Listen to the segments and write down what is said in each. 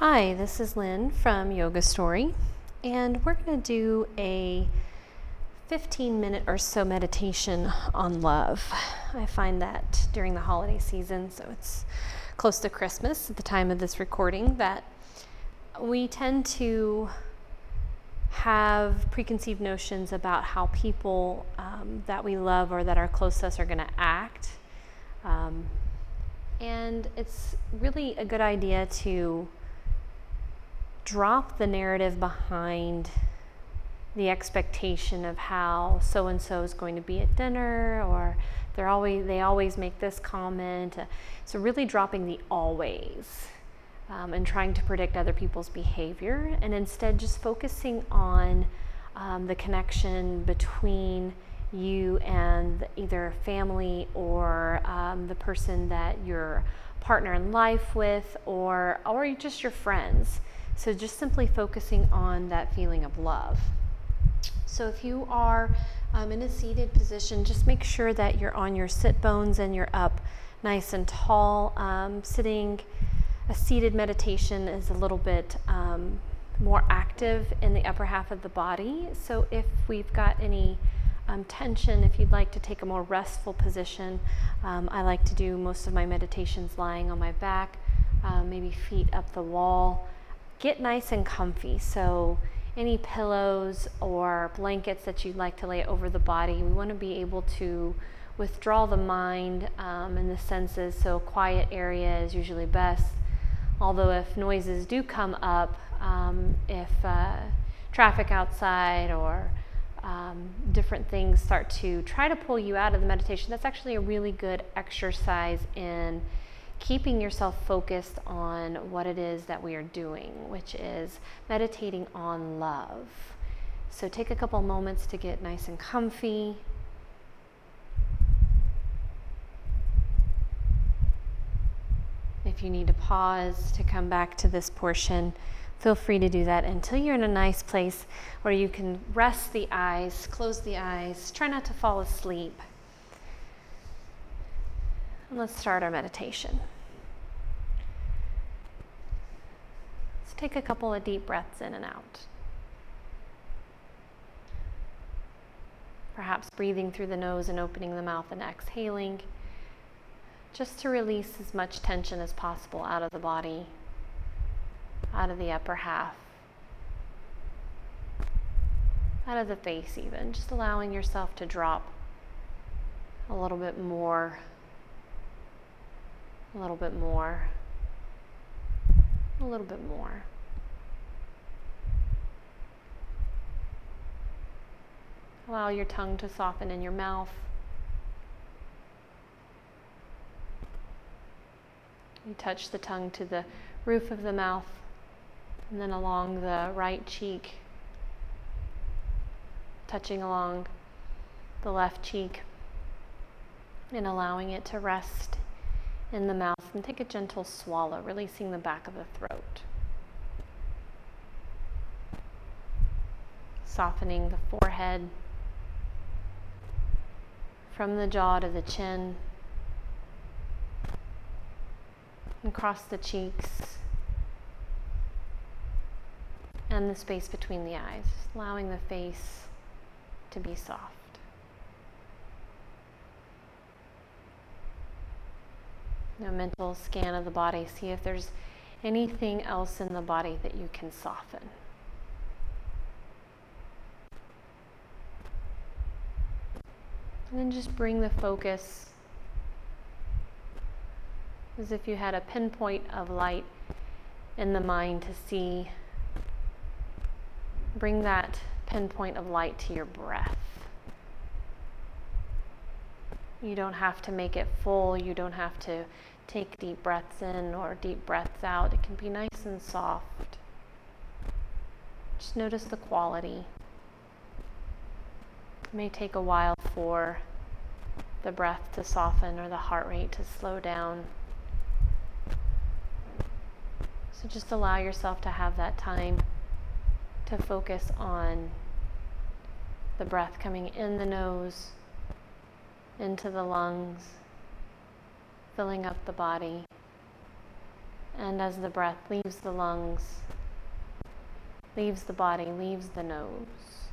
Hi, this is Lynn from Yoga Story, and we're going to do a 15 minute or so meditation on love. I find that during the holiday season, so it's close to Christmas at the time of this recording, that we tend to have preconceived notions about how people um, that we love or that are close to us are going to act. Um, and it's really a good idea to drop the narrative behind the expectation of how so and so is going to be at dinner or they're always they always make this comment. So really dropping the always um, and trying to predict other people's behavior and instead just focusing on um, the connection between you and either family or um, the person that you're partner in life with or or just your friends so just simply focusing on that feeling of love. So if you are um, in a seated position, just make sure that you're on your sit bones and you're up nice and tall. Um, sitting, a seated meditation is a little bit um, more active in the upper half of the body. So if we've got any um, tension, if you'd like to take a more restful position, um, I like to do most of my meditations lying on my back, uh, maybe feet up the wall get nice and comfy. So, any pillows or blankets that you'd like to lay over the body, we want to be able to withdraw the mind um, and the senses. So, quiet area is usually best. Although, if noises do come up, um, if uh, traffic outside or um, different things start to try to pull you out of the meditation, that's actually a really good exercise in keeping yourself focused on what it is that we are doing, which is meditating on love. So take a couple moments to get nice and comfy. If you need to pause to come back to this portion, feel free to do that until you're in a nice place where you can rest the eyes, close the eyes, try not to fall asleep. Let's start our meditation. Let's take a couple of deep breaths in and out. Perhaps breathing through the nose and opening the mouth and exhaling, just to release as much tension as possible out of the body, out of the upper half, out of the face, even. Just allowing yourself to drop a little bit more a little bit more. A little bit more. Allow your tongue to soften in your mouth. You touch the tongue to the roof of the mouth and then along the right cheek, touching along the left cheek and allowing it to rest in the mouth and take a gentle swallow, releasing the back of the throat. Softening the forehead from the jaw to the chin and across the cheeks and the space between the eyes, allowing the face to be soft. A mental scan of the body, see if there's anything else in the body that you can soften. And then just bring the focus as if you had a pinpoint of light in the mind to see. Bring that pinpoint of light to your breath. You don't have to make it full. You don't have to take deep breaths in or deep breaths out. It can be nice and soft. Just notice the quality. It may take a while for the breath to soften or the heart rate to slow down. So just allow yourself to have that time to focus on the breath coming in the nose into the lungs, filling up the body, And as the breath leaves the lungs, leaves the body, leaves the nose,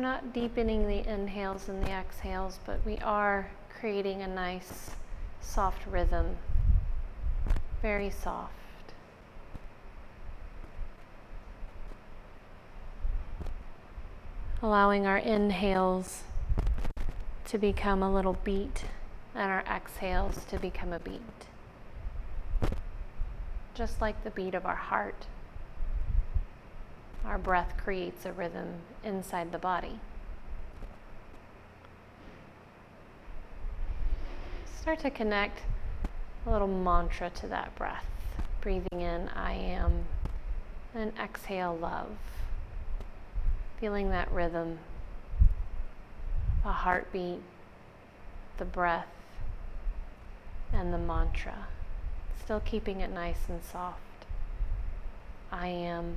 We're not deepening the inhales and the exhales, but we are creating a nice soft rhythm. Very soft. Allowing our inhales to become a little beat and our exhales to become a beat. Just like the beat of our heart. Our breath creates a rhythm inside the body. Start to connect a little mantra to that breath. Breathing in, I am, and exhale, love. Feeling that rhythm, a heartbeat, the breath, and the mantra. Still keeping it nice and soft. I am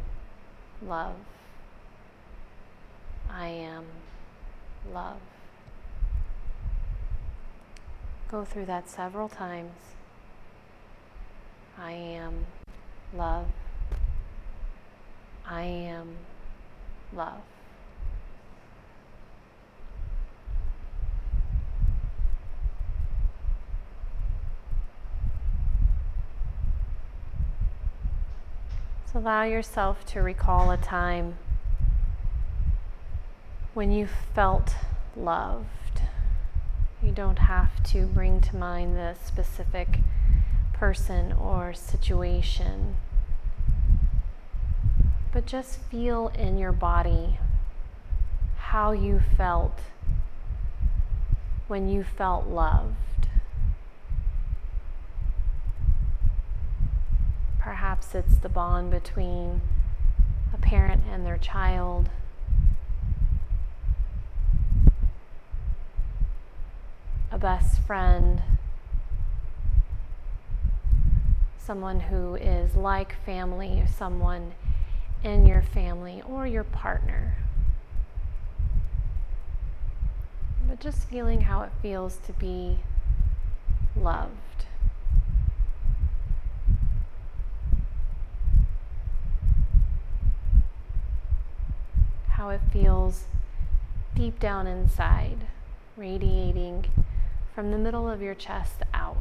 love. I am love. Go through that several times. I am love. I am love. Allow yourself to recall a time when you felt loved. You don't have to bring to mind the specific person or situation, but just feel in your body how you felt when you felt love. Perhaps it's the bond between a parent and their child. A best friend, someone who is like family, someone in your family, or your partner. But just feeling how it feels to be loved. How it feels deep down inside, radiating from the middle of your chest out.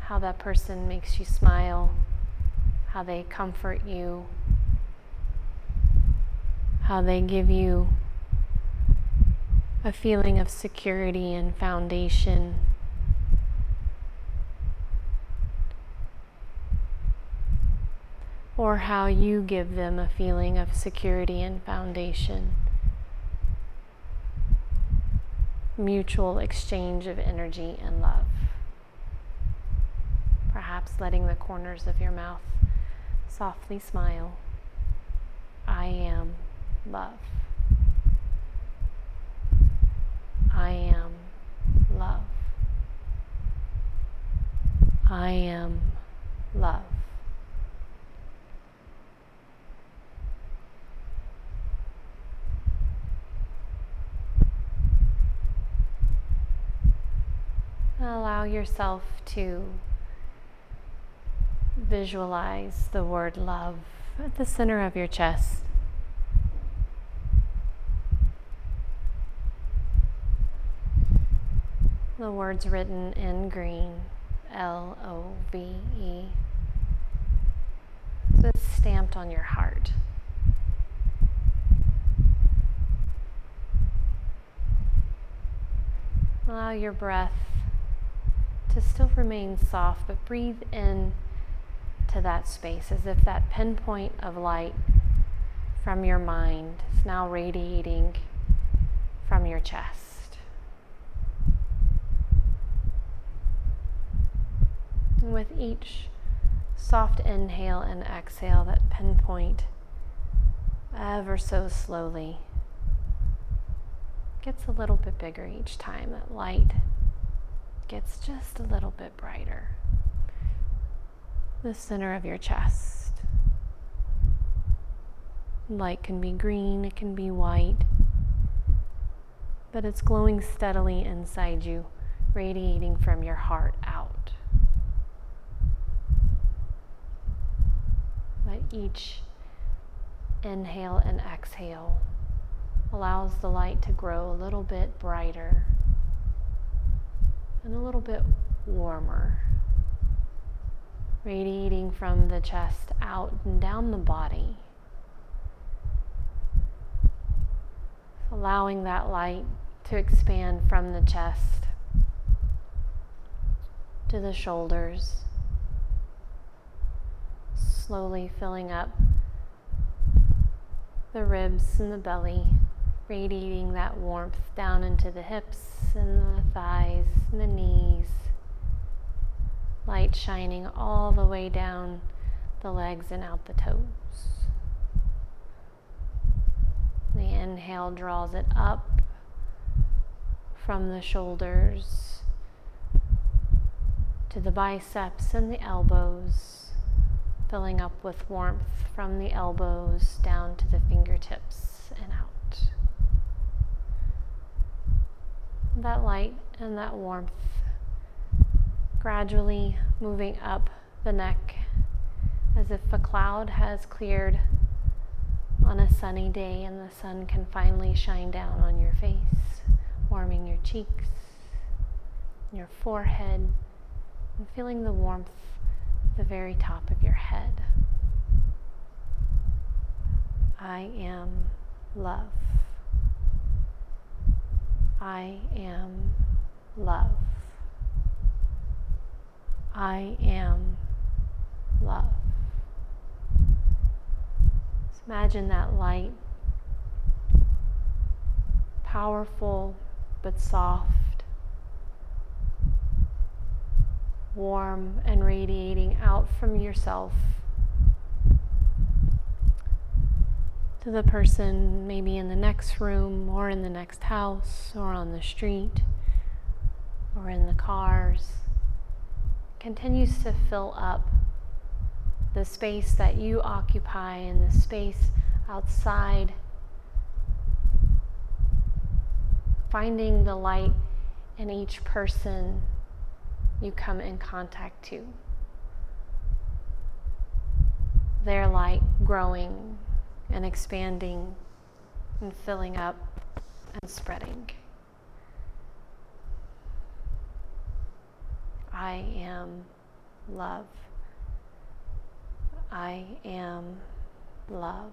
How that person makes you smile, how they comfort you, how they give you a feeling of security and foundation. Or how you give them a feeling of security and foundation. Mutual exchange of energy and love. Perhaps letting the corners of your mouth softly smile. I am love. I am love. I am love. Allow yourself to visualize the word love at the center of your chest. The words written in green L O V E. So it's stamped on your heart. Allow your breath to still remain soft, but breathe in to that space as if that pinpoint of light from your mind is now radiating from your chest. With each soft inhale and exhale, that pinpoint ever so slowly gets a little bit bigger each time. That light gets just a little bit brighter. The center of your chest. Light can be green, it can be white, but it's glowing steadily inside you, radiating from your heart out. Let each inhale and exhale allows the light to grow a little bit brighter and a little bit warmer, radiating from the chest out and down the body. Allowing that light to expand from the chest to the shoulders, slowly filling up the ribs and the belly, radiating that warmth down into the hips and the thighs and the knees. Light shining all the way down the legs and out the toes. The inhale draws it up from the shoulders to the biceps and the elbows, filling up with warmth from the elbows down to the fingertips and out. That light and that warmth gradually moving up the neck as if a cloud has cleared on a sunny day and the sun can finally shine down on your face, warming your cheeks, your forehead, and feeling the warmth at the very top of your head. I am love. I am love. I am love. Just imagine that light, powerful but soft, warm and radiating out from yourself to the person maybe in the next room or in the next house or on the street or in the cars continues to fill up the space that you occupy and the space outside. Finding the light in each person you come in contact to. Their light growing and expanding and filling up and spreading. I am love. I am love.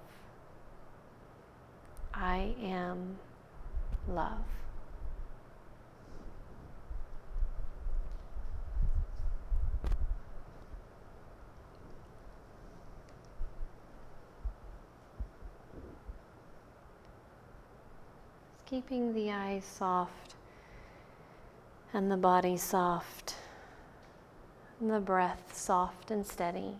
I am love. Keeping the eyes soft and the body soft and the breath soft and steady.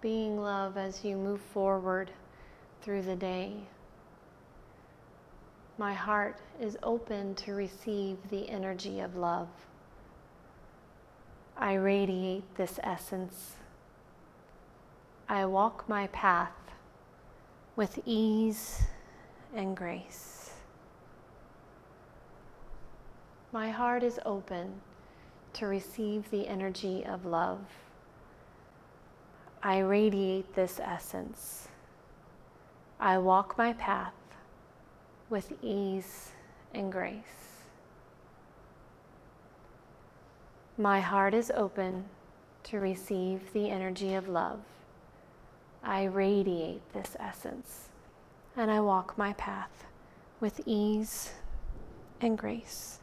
Being love as you move forward through the day. My heart is open to receive the energy of love. I radiate this essence I walk my path with ease and grace. My heart is open to receive the energy of love. I radiate this essence. I walk my path with ease and grace. My heart is open to receive the energy of love. I radiate this essence and I walk my path with ease and grace.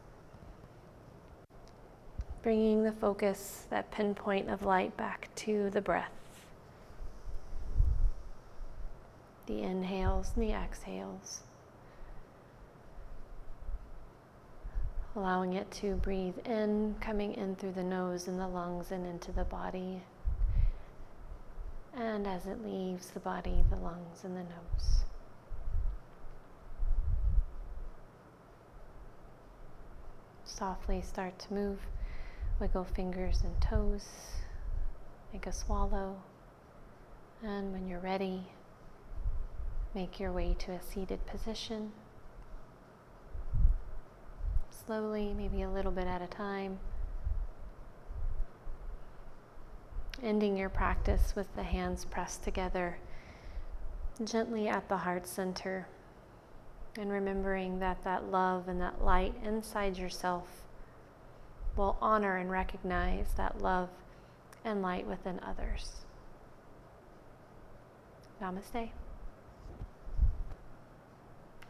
Bringing the focus, that pinpoint of light, back to the breath. The inhales and the exhales. Allowing it to breathe in, coming in through the nose and the lungs and into the body And as it leaves the body, the lungs and the nose. Softly start to move, wiggle fingers and toes, make a swallow. And when you're ready, make your way to a seated position. Slowly, maybe a little bit at a time. Ending your practice with the hands pressed together gently at the heart center and remembering that that love and that light inside yourself will honor and recognize that love and light within others. Namaste.